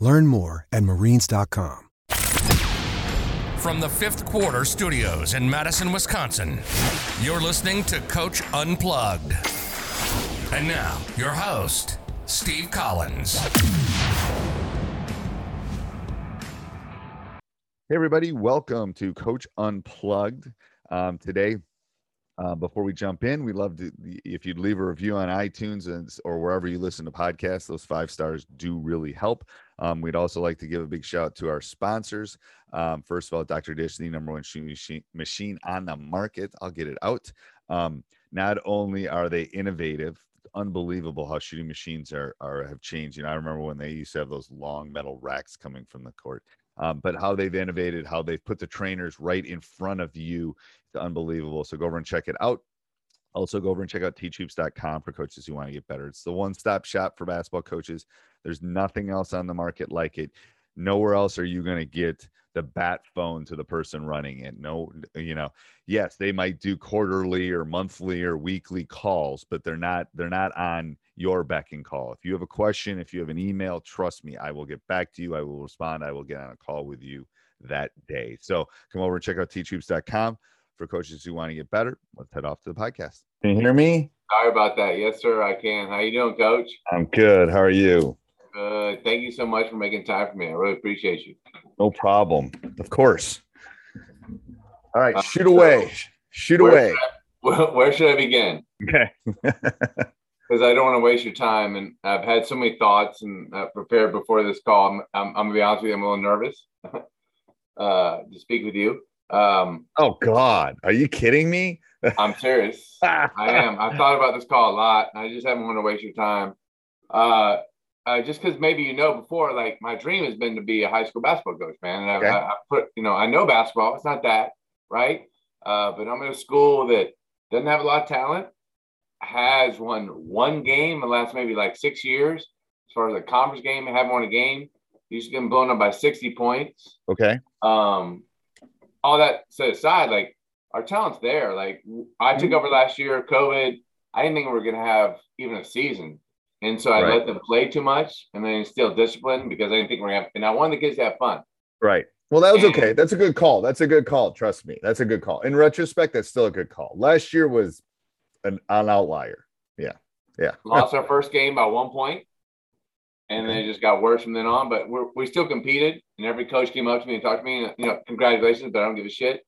Learn more at marines.com. From the fifth quarter studios in Madison, Wisconsin, you're listening to Coach Unplugged. And now, your host, Steve Collins. Hey, everybody, welcome to Coach Unplugged. Um, today, uh, before we jump in, we love to if you'd leave a review on iTunes and, or wherever you listen to podcasts. Those five stars do really help. Um, we'd also like to give a big shout out to our sponsors. Um, first of all, Dr. Dish, the number one shooting machine on the market. I'll get it out. Um, not only are they innovative, unbelievable how shooting machines are, are have changed. You know, I remember when they used to have those long metal racks coming from the court. Um, but how they've innovated, how they've put the trainers right in front of you, it's unbelievable. So go over and check it out. Also, go over and check out teachhoops.com for coaches who want to get better. It's the one stop shop for basketball coaches. There's nothing else on the market like it. Nowhere else are you going to get the bat phone to the person running it. No, you know, yes, they might do quarterly or monthly or weekly calls, but they're not they're not on your beck and call. If you have a question, if you have an email, trust me, I will get back to you. I will respond. I will get on a call with you that day. So come over and check out teachhoops.com for coaches who want to get better. Let's head off to the podcast. Can you hear me? Sorry about that. Yes, sir, I can. How you doing, coach? I'm good. How are you? Good. Thank you so much for making time for me. I really appreciate you. No problem. Of course. All right, uh, shoot away. Shoot where away. Should I, where should I begin? Okay. Because I don't want to waste your time, and I've had so many thoughts and uh, prepared before this call. I'm, I'm, I'm, gonna be honest with you. I'm a little nervous uh, to speak with you. Um, oh God, are you kidding me? I'm serious. I am. I've thought about this call a lot. and I just haven't want to waste your time. Uh, uh, just because maybe you know before, like my dream has been to be a high school basketball coach, man. And okay. I, I, put, you know, I know basketball. It's not that, right? Uh, but I'm in a school that doesn't have a lot of talent, has won one game in the last maybe like six years. As far as a conference game, haven't won a game. Used to get blown up by 60 points. Okay. Um, all that set aside, like our talent's there. Like I took mm-hmm. over last year, COVID. I didn't think we were going to have even a season. And so I right. let them play too much and then instill discipline because I didn't think we are going to have, and I wanted the kids to have fun. Right. Well, that was and, okay. That's a good call. That's a good call. Trust me. That's a good call. In retrospect, that's still a good call. Last year was an, an outlier. Yeah. Yeah. Lost our first game by one point, and then it just got worse from then on. But we we still competed, and every coach came up to me and talked to me. And, you know, congratulations, but I don't give a shit.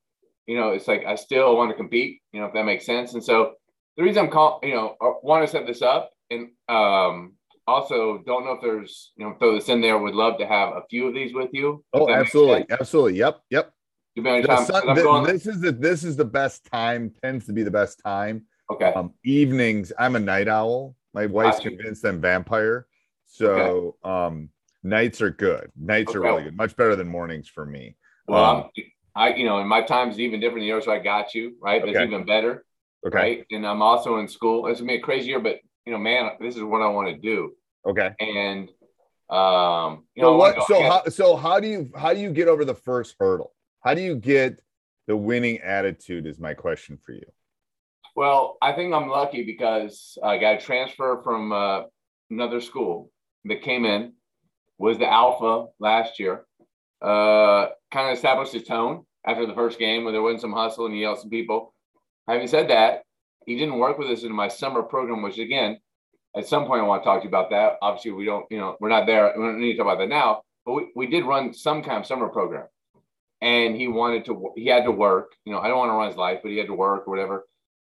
You know, it's like I still want to compete. You know, if that makes sense. And so the reason I'm calling, you know, want to set this up and um, also don't know if there's you know throw this in there. Would love to have a few of these with you. Oh, absolutely, absolutely. Yep, yep. Sun, going, this is the this is the best time. Tends to be the best time. Okay. Um, evenings. I'm a night owl. My wife's convinced I'm vampire. So okay. um, nights are good. Nights okay. are really good. Much better than mornings for me. Well, um, I you know, and my time is even different. The so I got you right. That's okay. even better. Okay. Right. And I'm also in school. It's gonna be a crazy year, but you know, man, this is what I want to do. Okay. And Um, you so know, what? So how? So how do you how do you get over the first hurdle? How do you get the winning attitude? Is my question for you. Well, I think I'm lucky because I got a transfer from uh, another school that came in, was the alpha last year. Uh, kind of established his tone after the first game where there wasn't some hustle and he yelled some people. Having said that, he didn't work with us in my summer program, which again, at some point I want to talk to you about that. Obviously, we don't, you know, we're not there. We don't need to talk about that now, but we, we did run some kind of summer program. And he wanted to, he had to work. You know, I don't want to run his life, but he had to work or whatever.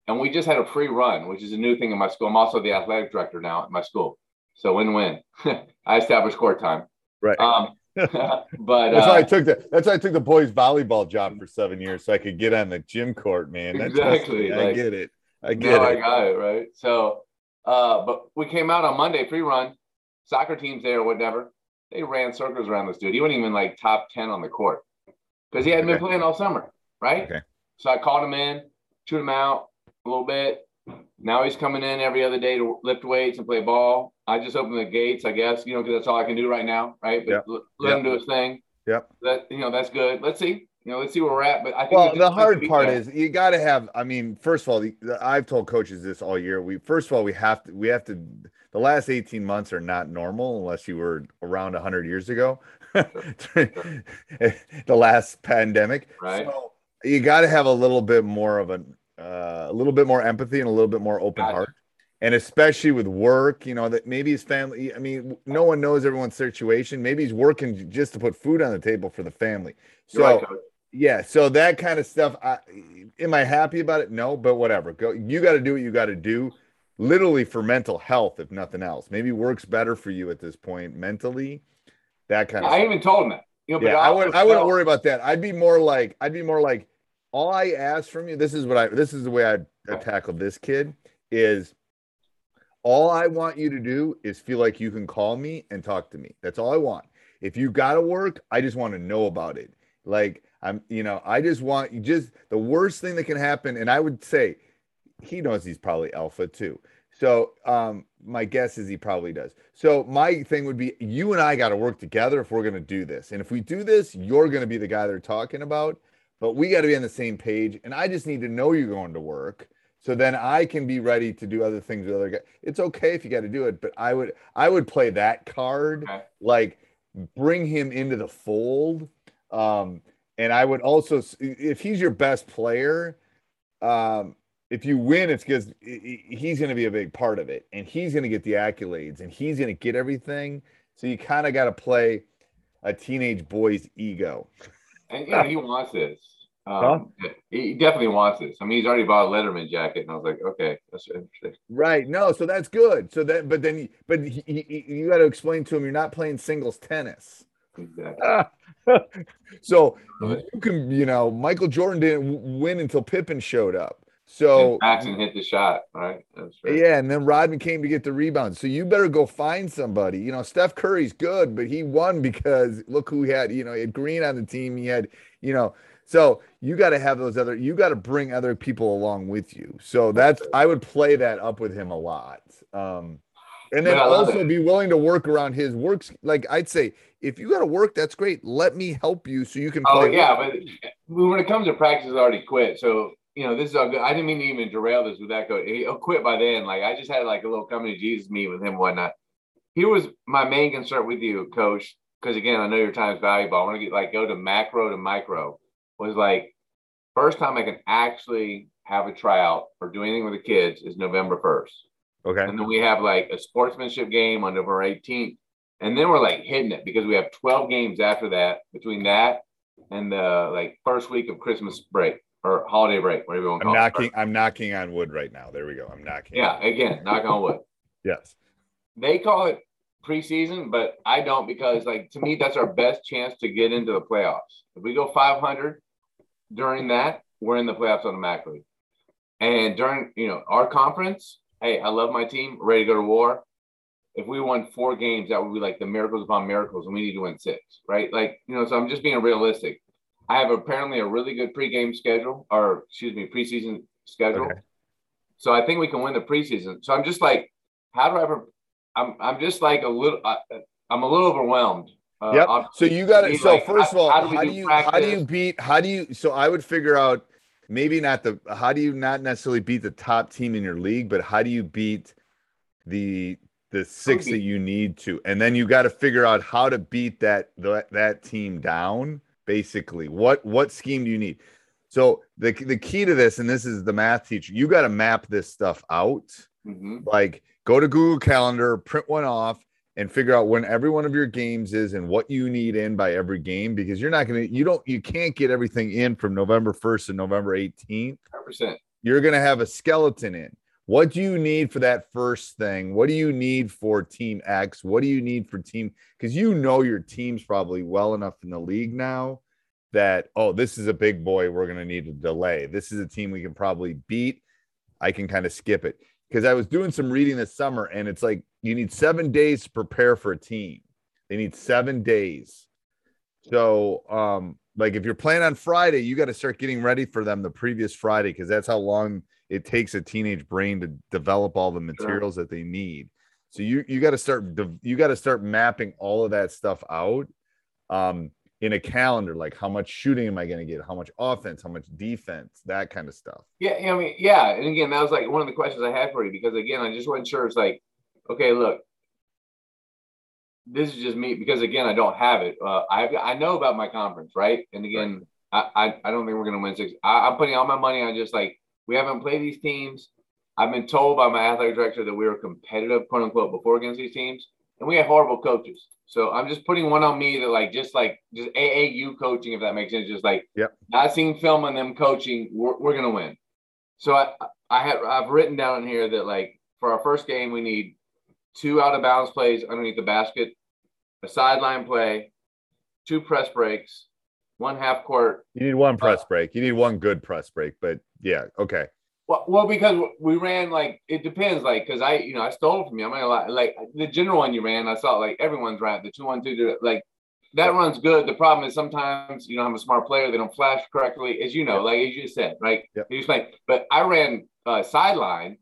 And we just had a free run, which is a new thing in my school. I'm also the athletic director now at my school. So win-win. I established court time. Right. Um, but that's uh, why I took the that's why I took the boys volleyball job for seven years so I could get on the gym court, man. That's exactly. I like, get it. I get no, it. I got it right. So, uh, but we came out on Monday free run, soccer teams there or whatever. They ran circles around this dude. He wasn't even like top ten on the court because he hadn't Okay. been playing all summer, right? Okay. So I called him in, chewed him out a little bit. Now he's coming in every other day to lift weights and play ball. I just open the gates, I guess, you know, because that's all I can do right now, right? But Yep. let Yep. him do his thing. Yep. That you know, that's good. Let's see. You know, let's see where we're at. But I think Well, the just need to hard part there. is you got to have. I mean, first of all, the, the- I've told coaches this all year. We first of all we have to we have to. The last eighteen months are not normal unless you were around hundred years ago. the last pandemic, Right. So you got to have a little bit more of an uh, a little bit more empathy and a little bit more open Gotcha. heart. And especially with work, you know, that maybe his family, I mean, no one knows everyone's situation. Maybe he's working just to put food on the table for the family. So, right, yeah, so that kind of stuff. I, am I happy about it? No, but whatever. Go. You got to do what you got to do, literally for mental health, if nothing else. Maybe works better for you at this point mentally. That kind of. I stuff. even told him that. You know, but Yeah, I also would. I wouldn't worry about that. I'd be more like. I'd be more like. All I ask from you. This is what I. This is the way I'd, I'd tackle this kid. Is all I want you to do is feel like you can call me and talk to me. That's all I want. If you got to work, I just want to know about it. Like I'm, you know, I just want you just the worst thing that can happen. And I would say he knows he's probably alpha too. So um, my guess is he probably does. So my thing would be you and I got to work together if we're going to do this. And if we do this, you're going to be the guy they're talking about. But we got to be on the same page. And I just need to know you're going to work. So then I can be ready to do other things with other guys. It's okay if you got to do it, but I would I would play that card, Okay. like bring him into the fold. Um, and I would also, if he's your best player, um, if you win, it's because he's going to be a big part of it, and he's going to get the accolades, and he's going to get everything. So you kind of got to play a teenage boy's ego. And you know, he wants this. Um, He definitely wants this. I mean, he's already bought a Letterman jacket, and I was like, okay, that's interesting. Right. No, so that's good. So that, but then, but he, he, you got to explain to him you're not playing singles tennis. Exactly. so you can, you know, Michael Jordan didn't win until Pippen showed up. So Jackson hit the shot, right? That's right. yeah, and then Rodman came to get the rebound. So you better go find somebody. You know, Steph Curry's good, but he won because look who he had. You know, he had Green on the team. He had, you know, so you got to have those other. You got to bring other people along with you. So that's I would play that up with him a lot. Um, and then also it. be willing to work around his works. Like I'd say, if you got to work, that's great. Let me help you so you can play. Oh yeah, but when it comes to practice, already quit. So you know, this is all good. I didn't mean to even derail this with that coach. He'll oh, quit by then. Like I just had like a little coming to Jesus meet with him and whatnot. Here was my main concern with you, coach, because again, I know your time is valuable. I want to get like go to macro to micro. Was like first time I can actually have a tryout or do anything with the kids is November first. okay. And then we have like a sportsmanship game on November 18th. And then we're like hitting it because we have 12 games after that between that and the like first week of Christmas break or holiday break, whatever you want to I'm knocking. it. I'm knocking on wood right now. There we go. I'm knocking. Yeah, again, knock on wood. Yes. They call it preseason, but I don't because like to me that's our best chance to get into the playoffs. If we go 500 during that, we're in the playoffs automatically. And during you know our conference, hey, I love my team, ready to go to war. If we won four games, that would be like the miracles upon miracles, and we need to win six, right? Like you know, so I'm just being realistic. I have apparently a really good pregame schedule, or excuse me, preseason schedule. Okay. So I think we can win the preseason. So I'm just like, how do I? Pre- I'm I'm just like a little. Uh, I'm a little overwhelmed. Uh, yep. So you got it. So like, first of all, how, how do, do you practice? how do you beat how do you so I would figure out maybe not the how do you not necessarily beat the top team in your league, but how do you beat the the six that you need to, and then you got to figure out how to beat that that that team down. Basically, what what scheme do you need? So the the key to this, and this is the math teacher, you got to map this stuff out. Mm-hmm. Like go to Google Calendar, print one off, and figure out when every one of your games is and what you need in by every game because you're not going to you don't you can't get everything in from November 1st to November 18th. 100%. You're going to have a skeleton in. What do you need for that first thing? What do you need for team X? What do you need for team cuz you know your team's probably well enough in the league now that oh, this is a big boy we're going to need a delay. This is a team we can probably beat. I can kind of skip it because I was doing some reading this summer and it's like you need seven days to prepare for a team. They need seven days. So, um, like if you're playing on Friday, you got to start getting ready for them the previous Friday because that's how long it takes a teenage brain to develop all the materials that they need. So you you got to start you got to start mapping all of that stuff out. Um, in a calendar, like how much shooting am I going to get? How much offense? How much defense? That kind of stuff. Yeah, I mean, yeah. And again, that was like one of the questions I had for you because again, I just wasn't sure. It's like, okay, look, this is just me because again, I don't have it. Uh, I I know about my conference, right? And again, right. I, I, I don't think we're going to win six. I, I'm putting all my money on just like we haven't played these teams. I've been told by my athletic director that we were competitive, quote unquote, before against these teams, and we have horrible coaches. So I'm just putting one on me that like just like just AAU coaching, if that makes sense. Just like yep. not seeing film on them coaching, we're, we're gonna win. So I I have I've written down in here that like for our first game we need two out of bounds plays underneath the basket, a sideline play, two press breaks, one half court. You need one press uh, break. You need one good press break, but yeah, okay. Well, well, because we ran like it depends, like because I, you know, I stole from you. I'm gonna lie, like the general one you ran, I saw like everyone's right. The two one two, like that runs good. The problem is sometimes you don't have a smart player; they don't flash correctly, as you know, like as you said, right? Yep. You explained, but I ran uh, sideline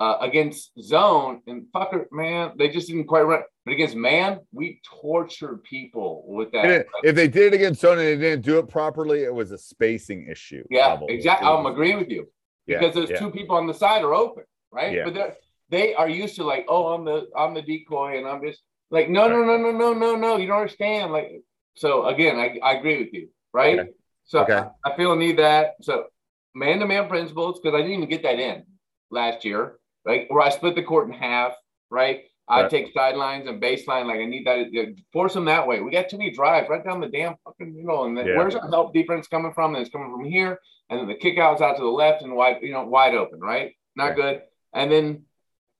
uh, against zone, and fucker, man, they just didn't quite run. But against man, we tortured people with that. if they did it against zone and they didn't do it properly, it was a spacing issue. Yeah, probably. exactly. I'm agree with you because there's yeah. two people on the side are open, right? Yeah. But they are used to like, oh, I'm the I'm the decoy, and I'm just like, no, no, no, no, no, no, no. You don't understand. Like, so again, I, I agree with you, right? Okay. So okay. I, I feel I need that. So man to man principles because I didn't even get that in last year, right? Where I split the court in half, right? I take sidelines and baseline. Like I need that. Force them that way. We got too many drives right down the damn fucking you know. And then yeah. where's our help defense coming from? And it's coming from here and then the kick out's out to the left and wide, you know, wide open, right? Not yeah. good. And then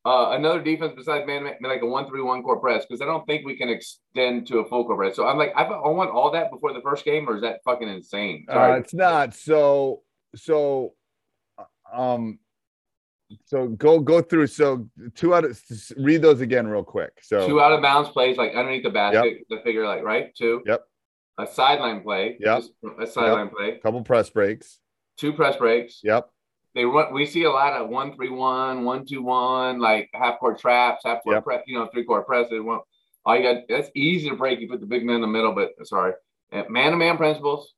uh, another defense besides man, man like a one three one core press because I don't think we can extend to a full core press. So I'm like, I, I want all that before the first game, or is that fucking insane? Uh, it's not. So so um so go go through. So two out of read those again real quick. So two out of bounds plays like underneath the basket, yep. the figure like right two. Yep. A sideline play. Yep. A sideline yep. play. Couple press breaks two press breaks. Yep. They run. We see a lot of one three one, one two one, like half court traps, half court yep. press. You know, three court presses. One. All you got. That's easy to break. You put the big man in the middle, but sorry, man to man principles,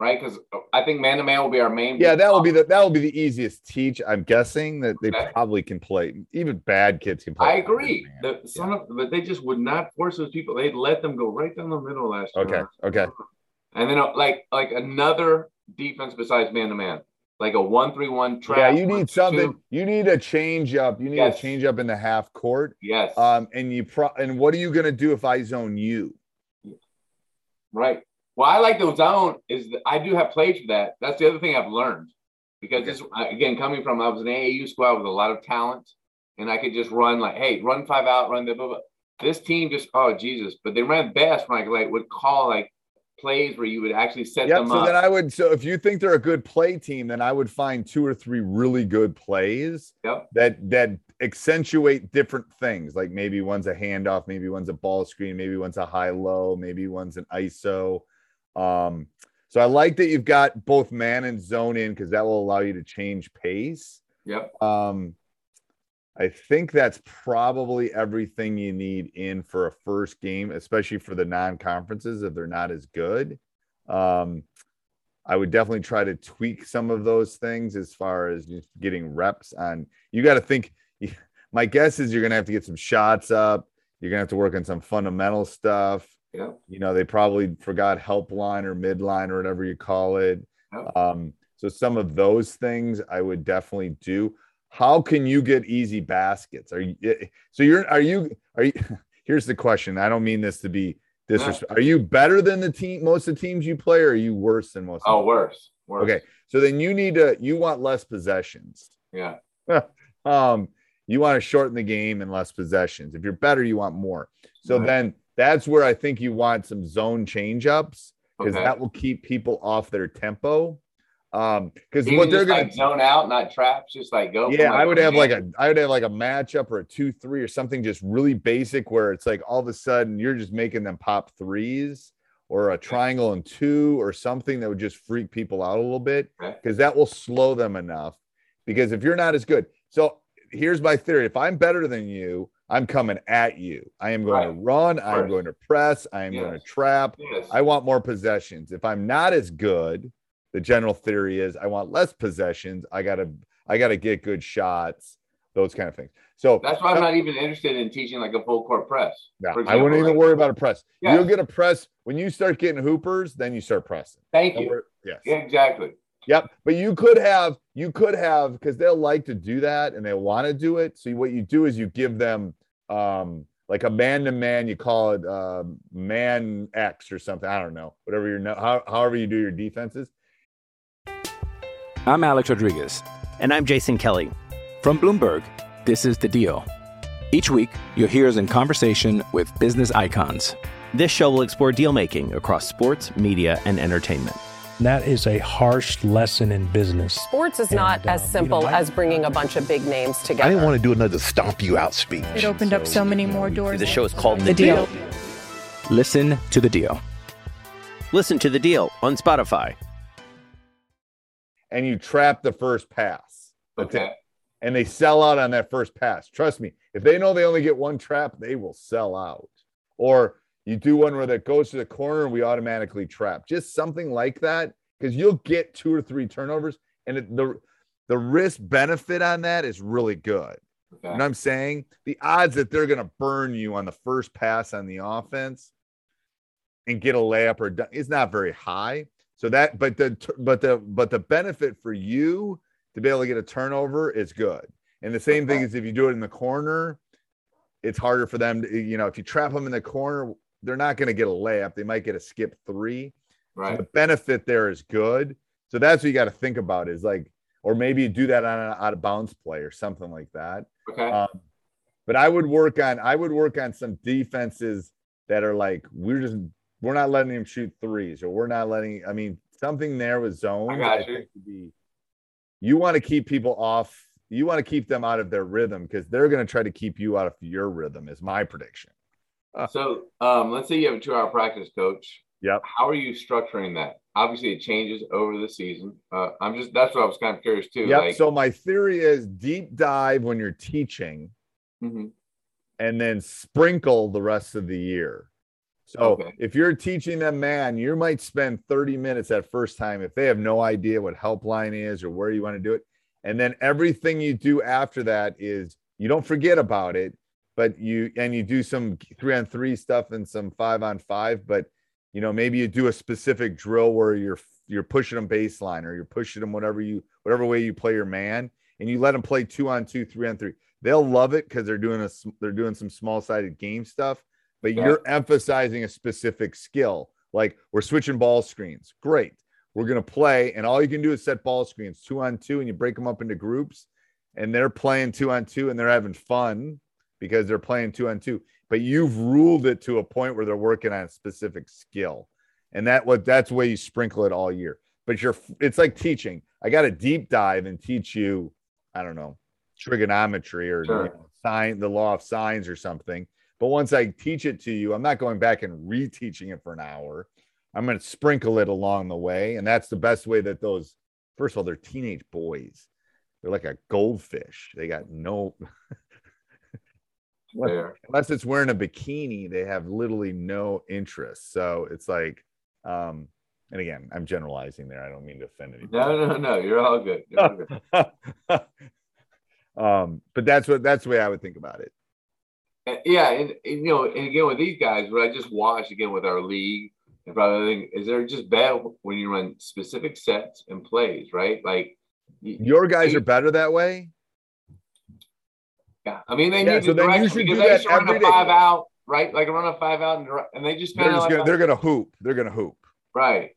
right? Because I think man to man will be our main. Yeah, that will be the that will be the easiest teach. I'm guessing that they okay. probably can play. Even bad kids can play. I agree. The, some yeah. of, but they just would not force those people. They'd let them go right down the middle last year. Okay. Okay. And then like like another defense besides man to man, like a one three one trap. Yeah, you need something. Two. You need a change up. You need yes. a change up in the half court. Yes. Um, and you pro and what are you gonna do if I zone you? Right. Well, I like the zone is I do have plays for that. That's the other thing I've learned because this again coming from I was an AAU squad with a lot of talent, and I could just run like, hey, run five out, run the blah, blah. This team just oh Jesus, but they ran best when I like would call like plays where you would actually set yep, them so up. So then I would so if you think they're a good play team, then I would find two or three really good plays yep. that that accentuate different things. Like maybe one's a handoff, maybe one's a ball screen, maybe one's a high low, maybe one's an ISO. Um, so I like that you've got both man and zone in because that will allow you to change pace. Yep. Um, I think that's probably everything you need in for a first game, especially for the non-conferences if they're not as good. Um, I would definitely try to tweak some of those things as far as just getting reps on. You got to think. My guess is you're going to have to get some shots up. You're going to have to work on some fundamental stuff. Yeah. You know, they probably forgot helpline or midline or whatever you call it. Yeah. Um, so some of those things I would definitely do. How can you get easy baskets? Are you eh, so you're are you are you here's the question. I don't mean this to be disrespectful. Are you better than the team most of the teams you play, or are you worse than most Oh, worse. worse. Okay. So then you need to you want less possessions. Yeah. um, you want to shorten the game and less possessions. If you're better, you want more. So Right. then that's where I think you want some zone change ups because Okay. that will keep people off their tempo. Um, because what they're gonna like zone out, not traps, just like go. yeah, I would have like a I would have like a matchup or a two three or something just really basic where it's like all of a sudden you're just making them pop threes or a triangle and two or something that would just freak people out a little bit because that will slow them enough. Because if you're not as good, so here's my theory: if I'm better than you, I'm coming at you. I am going to Right. run. I am going to press. I am going to trap. Yes. I want more possessions. If I'm not as good, the general theory is I want less possessions. I gotta I gotta get good shots, those kind of things. So That's why I'm not even interested in teaching like a full court press. I wouldn't even like- worry about a press. Yes. You'll get a press when you start getting hoopers, then you start pressing. Thank Don't you. worry- Yes. Yeah, exactly. Yep. But you could have, you could have, because they'll like to do that and they want to do it. So what you do is you give them um like a man to man, you call it uh, man X or something. I don't know, whatever your no, how, however you do your defenses. I'm Alex Rodriguez. And I'm Jason Kelly. From Bloomberg, this is The Deal. Each week, you'll hear us in conversation with business icons. This show will explore deal making across sports, media, and entertainment. And that is a harsh lesson in business. Sports is And, not as um, you simple know, I- as bringing a bunch of big names together. I didn't want to do another stomp you out speech. It opened up so many more doors. The show is called The The Deal. Deal. Listen to The Deal. Listen to The Deal on Spotify. and you trap the first pass. Okay. And they sell out on that first pass. Trust me, if they know they only get one trap, they will sell out. Or you do one where that goes to the corner and we automatically trap. Just something like that, because you'll get two or three turnovers, and it, the the risk benefit on that is really good. You know what I'm saying? The odds that they're going to burn you on the first pass on the offense and get a layup or dunk is not very high. So that, but the but the but the benefit for you to be able to get a turnover is good. And the same thing is if you do it in the corner, it's harder for them to, you know, if you trap them in the corner, they're not going to get a layup. They might get a skip three. Right. the benefit there is good. So that's what you got to think about is like, or maybe you do that on an out of bounds play or something like that. Okay. Um, but I would work on I would work on some defenses that are like we're just we're not letting him shoot threes or we're not letting I mean something there with zone. I got you. think be- you want to keep people off. You want to keep them out of their rhythm because they're going to try to keep you out of your rhythm. Is my prediction. So um, let's say you have a two hour practice coach. Yep. How are you structuring that? Obviously, it changes over the season. Uh, I'm just that's what I was kind of curious too. Yep. Like, so my theory is deep dive when you're teaching, Mhm. and then sprinkle the rest of the year. So Okay. if you're teaching them man, you might spend 30 minutes that first time if they have no idea what helpline is or where you want to do it. And then everything you do after that is you don't forget about it, but you and you do some three on three stuff and some five on five, but you know, maybe you do a specific drill where you're you're pushing them baseline or you're pushing them whatever you whatever way you play your man and you let them play two on two, three on three. They'll love it because they're doing a they're doing some small sided game stuff, but Yeah. you're emphasizing a specific skill. Like we're switching ball screens. Great. We're gonna play, and all you can do is set ball screens two on two, and you break them up into groups, and they're playing two on two, and they're having fun because they're playing two on two. But you've ruled it to a point where they're working on a specific skill, and that what that's the way you sprinkle it all year. But you're it's like teaching. I got to deep dive and teach you, I don't know, trigonometry or Sure. you know, sine the law of sines or something. But once I teach it to you, I'm not going back and reteaching it for an hour. I'm going to sprinkle it along the way. And that's the best way that those, first of all, they're teenage boys. They're like a goldfish. They got no, Unless it's wearing a bikini, they have literally no interest. So it's like, um, and again, I'm generalizing there. I don't mean to offend anybody. No, no, no. You're all good. You're all good. um, but that's what that's the way I would think about it. Yeah, and, and, you know, and again with these guys, what I just watched again with our league and probably think is they're just bad when you run specific sets and plays, right? Like your guys are better that way. Yeah, I mean they yeah, need so the direction because they used to run a five out, right? Like run a five out, and, and they just kind of they're, like, gonna, they're gonna hoop. They're gonna hoop. Right.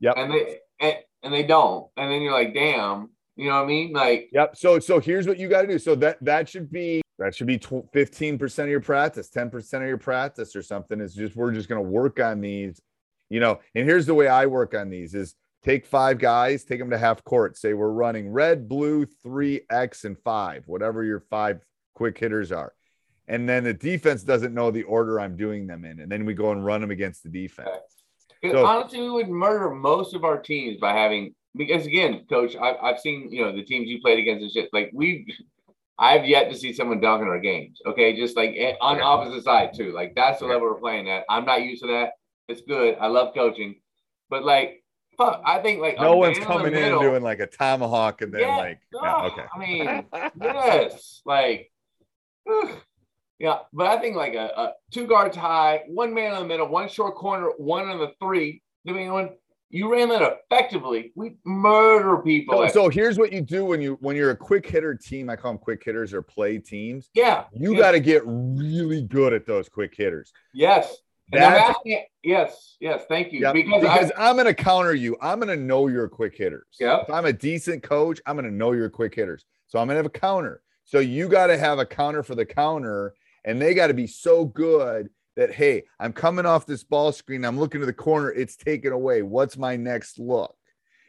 Yep. And they and, and they don't, and then you're like, damn, you know what I mean? Like, yep. So so here's what you got to do. So that that should be that should be 15% of your practice, 10% of your practice or something. Is just we're just gonna work on these, you know. And here's the way I work on these is take five guys, take them to half court. Say we're running red, blue, three, X, and five, whatever your five quick hitters are. And then the defense doesn't know the order I'm doing them in. And then we go and run them against the defense. So, honestly, we would murder most of our teams by having because again, coach, I've, I've seen you know the teams you played against and shit. Like we, I've yet to see someone dunk in our games. Okay, just like eh, on the opposite side too. Like that's the level we're playing at. I'm not used to that. It's good. I love coaching, but like fuck, I think like no one's coming in, in doing like a tomahawk and then yeah, like yeah, okay. I mean, yes, like. Yeah, but I think like a, a, two guards high, one man in the middle, one short corner, one on the three. Mean, when you ran that effectively, we murder people. So, so, here's what you do when you when you're a quick hitter team. I call them quick hitters or play teams. Yeah, you yeah. got to get really good at those quick hitters. Yes. Asking, yes, yes, thank you. Yep, because, because I, am going to counter you. I'm going to know you're quick hitters. Yeah. If I'm a decent coach, I'm going to know you're quick hitters. So I'm going to have a counter. So you got to have a counter for the counter and they got to be so good that hey i'm coming off this ball screen i'm looking to the corner it's taken away. What's my next look?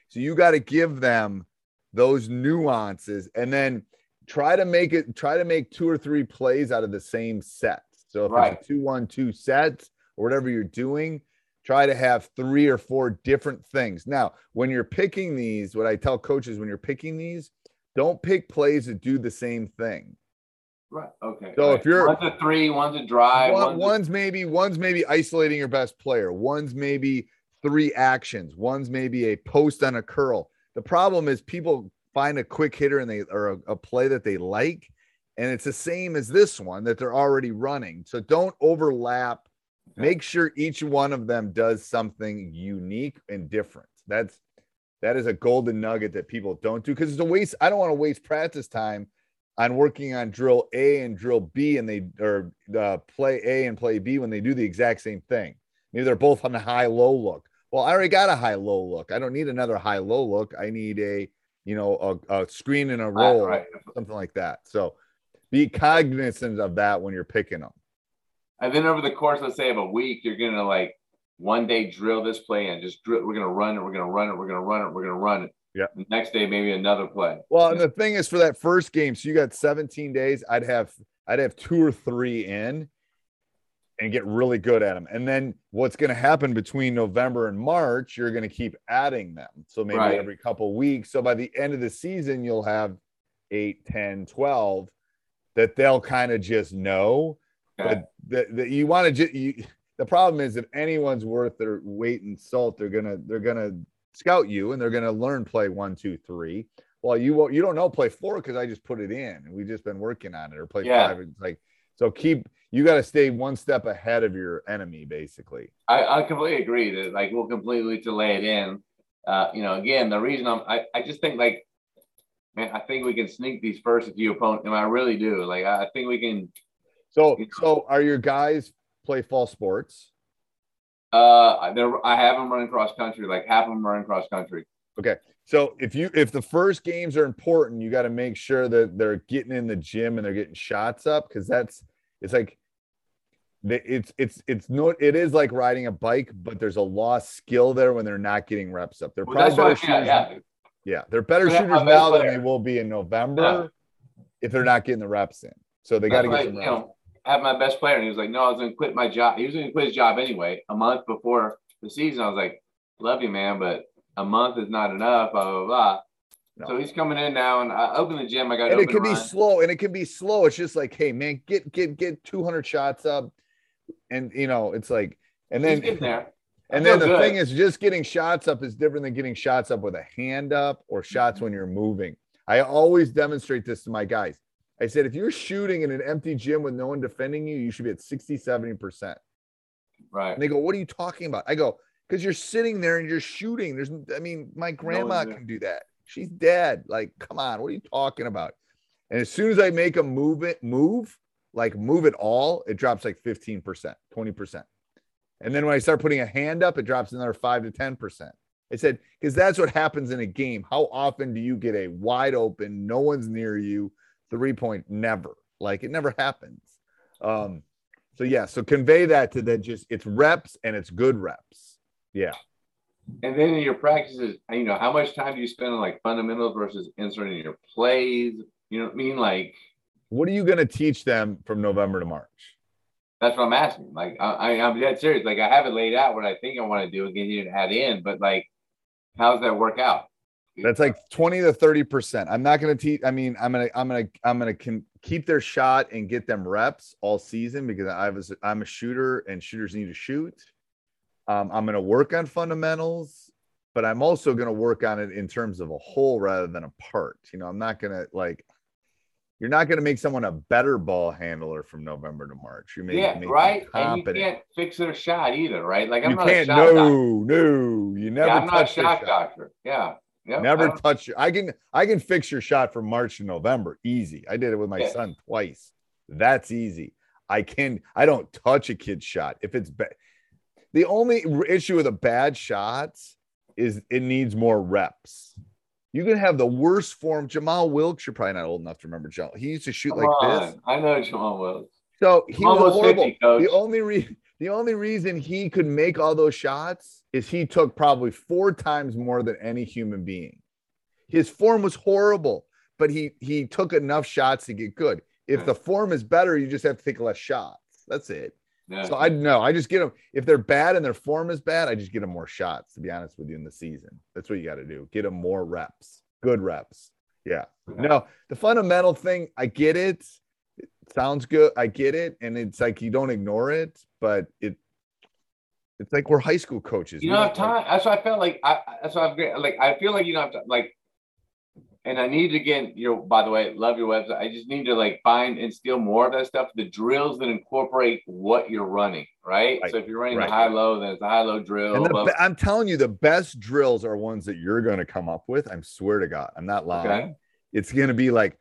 So you got to give them those nuances and then try to make it try to make two or three plays out of the same set. So if right. it's a two one two sets or whatever you're doing try to have three or four different things. Now when you're picking these what i tell coaches when you're picking these don't pick plays that do the same thing Right. Okay. So right. if you're one's a three, one's a drive, one, one's, one's a... maybe one's maybe isolating your best player. One's maybe three actions. One's maybe a post on a curl. The problem is people find a quick hitter and they or a, a play that they like, and it's the same as this one that they're already running. So don't overlap. Make sure each one of them does something unique and different. That's that is a golden nugget that people don't do because it's a waste. I don't want to waste practice time on working on drill A and drill B, and they or uh, play A and play B when they do the exact same thing. Maybe they're both on a high low look. Well, I already got a high low look. I don't need another high low look. I need a you know a, a screen and a roll, right, right. something like that. So be cognizant of that when you're picking them. And then over the course, let's say of a week, you're gonna like one day drill this play and just drill. We're gonna run it. We're gonna run it. We're gonna run it. We're gonna run it. Yeah. The next day, maybe another play. Well, and the thing is, for that first game, so you got 17 days. I'd have I'd have two or three in, and get really good at them. And then what's going to happen between November and March? You're going to keep adding them. So maybe right. every couple weeks. So by the end of the season, you'll have eight, 10, 12 that they'll kind of just know. Okay. But that you want to just you. The problem is if anyone's worth their weight in salt, they're gonna they're gonna scout you and they're going to learn play one, two, three. Well, you won't you don't know play four because I just put it in and we've just been working on it or play yeah. five. It's like so keep you got to stay one step ahead of your enemy, basically. I, I completely agree that like we'll completely delay it in. Uh, you know, again, the reason I'm I, I just think like man, I think we can sneak these first few opponents. And I really do. Like I think we can. So so are your guys play fall sports? Uh, there I have them running cross country. Like half of them running cross country. Okay, so if you if the first games are important, you got to make sure that they're getting in the gym and they're getting shots up because that's it's like it's it's it's no it is like riding a bike, but there's a lost skill there when they're not getting reps up. They're well, probably better shooters. Yeah, yeah. yeah, they're better shooters now than they will be in November yeah. if they're not getting the reps in. So they got to get some reps. You know, have my best player, and he was like, "No, I was going to quit my job." He was going to quit his job anyway. A month before the season, I was like, "Love you, man, but a month is not enough." Blah blah blah. No. So he's coming in now, and I open the gym. I got and it can be slow, and it can be slow. It's just like, hey man, get get get 200 shots up, and you know, it's like, and then there. And then the good. thing is, just getting shots up is different than getting shots up with a hand up or shots mm-hmm. when you're moving. I always demonstrate this to my guys. I said, if you're shooting in an empty gym with no one defending you, you should be at 60, 70%. Right. And they go, What are you talking about? I go, Because you're sitting there and you're shooting. There's, I mean, my grandma no can do that. She's dead. Like, come on, what are you talking about? And as soon as I make a movement move, like move it all, it drops like 15%, 20%. And then when I start putting a hand up, it drops another five to 10%. I said, because that's what happens in a game. How often do you get a wide open, no one's near you, three point? Never. Like it never happens. Um, so yeah, so convey that to that just it's reps and it's good reps. Yeah. And then in your practices, you know, how much time do you spend on like fundamentals versus inserting your plays? You know what I mean? Like, what are you going to teach them from November to March? That's what I'm asking. Like, I, am dead serious. Like, I have it laid out what I think I want to do and you to add in, but like, how does that work out? That's like 20 to 30 percent. I'm not going to teach. I mean, I'm gonna, I'm gonna, I'm gonna can keep their shot and get them reps all season because I was, I'm a shooter and shooters need to shoot. Um, I'm going to work on fundamentals, but I'm also going to work on it in terms of a whole rather than a part. You know, I'm not going to like, you're not going to make someone a better ball handler from November to March. You may yeah, right. And you can't fix their shot either, right? Like I'm you not can't. no, doctor. no, you never. Yeah, I'm not a shot, shot doctor. Yeah. Yep, never touch your. I can I can fix your shot from March to November easy. I did it with my yeah. son twice. That's easy. I can. I don't touch a kid's shot if it's bad. The only issue with a bad shot is it needs more reps. You can have the worst form. Jamaal Wilkes, you're probably not old enough to remember Jamaal. He used to shoot Come like on. this. I know Jamaal Wilkes. So he Almost was horrible. 50, the only re- the only reason he could make all those shots is he took probably four times more than any human being. His form was horrible, but he he took enough shots to get good. If the form is better, you just have to take less shots. That's it. Yeah. So I know I just get them if they're bad and their form is bad, I just get them more shots. To be honest with you, in the season, that's what you got to do. Get them more reps, good reps. Yeah. No, the fundamental thing, I get it. It sounds good. I get it, and it's like you don't ignore it, but it. It's like we're high school coaches. You don't have time. That's why I felt like I. That's why I'm like I feel like you don't have to like and I need to get you know, by the way, love your website. I just need to like find and steal more of that stuff. The drills that incorporate what you're running, right? right. So if you're running right. high low, then it's a high low drill. And the, I'm telling you, the best drills are ones that you're going to come up with. I'm swear to God, I'm not lying. Okay. It's going to be like,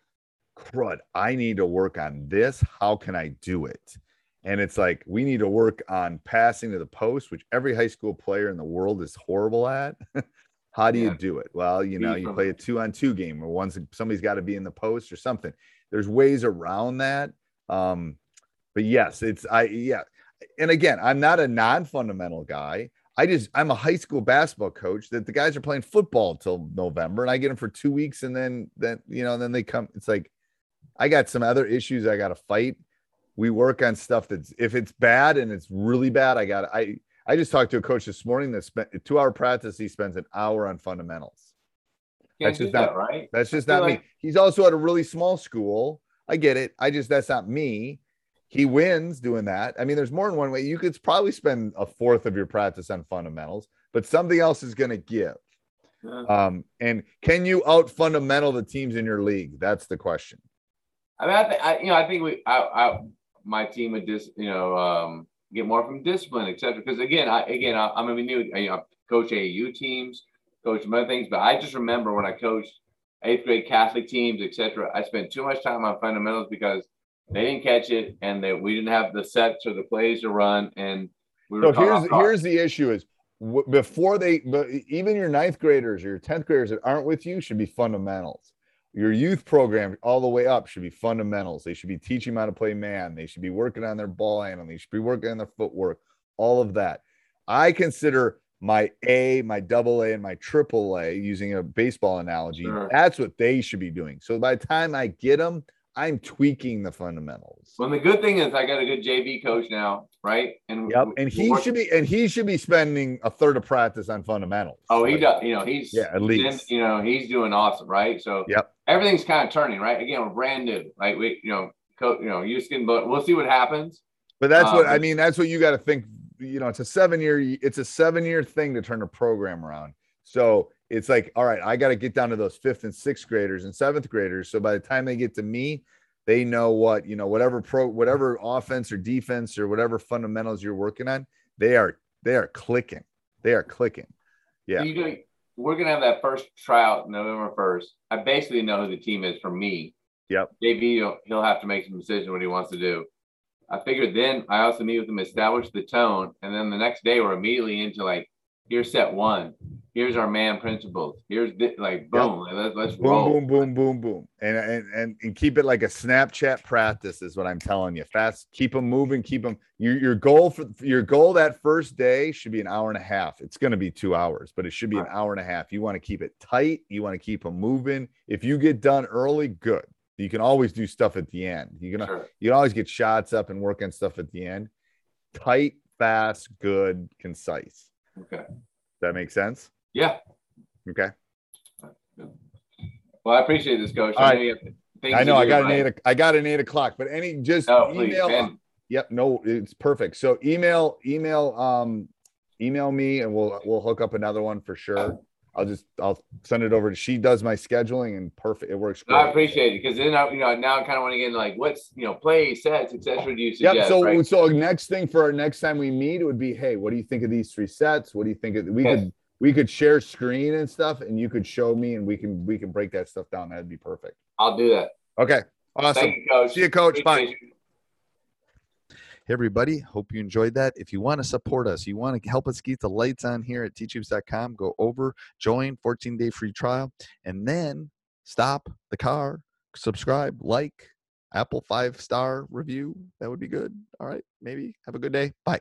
crud, I need to work on this. How can I do it? And it's like, we need to work on passing to the post, which every high school player in the world is horrible at. How do you do it? Well, you know, you play a two on two game or once somebody's got to be in the post or something. There's ways around that. Um, but yes, it's I yeah. And again, I'm not a non-fundamental guy. I just I'm a high school basketball coach that the guys are playing football till November and I get them for two weeks and then then you know, then they come. It's like I got some other issues I gotta fight. We work on stuff that's if it's bad and it's really bad, I got I I just talked to a coach this morning that spent a two hour practice. He spends an hour on fundamentals. Can't that's just not that, right. That's just not like... me. He's also at a really small school. I get it. I just that's not me. He wins doing that. I mean, there's more than one way. You could probably spend a fourth of your practice on fundamentals, but something else is going to give. Yeah. Um, and can you out fundamental the teams in your league? That's the question. I mean, I, th- I you know, I think we, I, I, my team would just, you know, um, get more from discipline, etc. Because again, I again I, am a new you know, coach AAU teams, coach other things, but I just remember when I coached eighth grade Catholic teams, etc. I spent too much time on fundamentals because they didn't catch it and that we didn't have the sets or the plays to run, and we were. So here's here's the issue: is before they, even your ninth graders or your tenth graders that aren't with you should be fundamentals your youth program all the way up should be fundamentals. They should be teaching them how to play man. They should be working on their ball handling. They should be working on their footwork, all of that. I consider my A, my double A, and my triple A using a baseball analogy. Sure. That's what they should be doing. So by the time I get them, I'm tweaking the fundamentals. Well, the good thing is I got a good JV coach now, right? And yep, and he should be and he should be spending a third of practice on fundamentals. Oh, he does. You know, he's yeah, at least you know he's doing awesome, right? So yep, everything's kind of turning, right? Again, we're brand new, Like We you know, co- you know, Houston, but we'll see what happens. But that's um, what I mean. That's what you got to think. You know, it's a seven year. It's a seven year thing to turn a program around. So it's like, all right, I got to get down to those fifth and sixth graders and seventh graders. So by the time they get to me, they know what, you know, whatever pro, whatever offense or defense or whatever fundamentals you're working on, they are, they are clicking. They are clicking. Yeah. You we're going to have that first tryout November 1st. I basically know who the team is for me. Yep. JV, he'll, he'll have to make some decision what he wants to do. I figured then I also meet with him, establish the tone, and then the next day we're immediately into like here's set one here's our man principles. Here's like boom yep. let's, let's boom roll. boom boom boom boom. And, and and and keep it like a snapchat practice is what i'm telling you. Fast keep them moving keep them your, your goal for your goal that first day should be an hour and a half. It's going to be two hours but it should be an hour and a half. You want to keep it tight you want to keep them moving. If you get done early good. You can always do stuff at the end. You can sure. you can always get shots up and work on stuff at the end. Tight fast good concise. Okay. That makes sense? Yeah. Okay. Well, I appreciate this, coach. I know, I, know I got an eight. I got an eight o'clock, but any just oh, email. Please, yep. No, it's perfect. So email, email, um, email me, and we'll we'll hook up another one for sure. I'll just I'll send it over to she does my scheduling and perfect it works great. I appreciate it because then I, you know now I kind of want to get into like what's you know play sets etc. Do you suggest? Yep. So right? so next thing for our next time we meet it would be hey what do you think of these three sets? What do you think of we yes. could we could share screen and stuff and you could show me and we can we can break that stuff down. That'd be perfect. I'll do that. Okay. Awesome. You, coach. See you, coach. Appreciate Bye. You. Hey, everybody. Hope you enjoyed that. If you want to support us, you want to help us keep the lights on here at teachhoops.com, go over, join, 14 day free trial, and then stop the car, subscribe, like, Apple five star review. That would be good. All right. Maybe. Have a good day. Bye.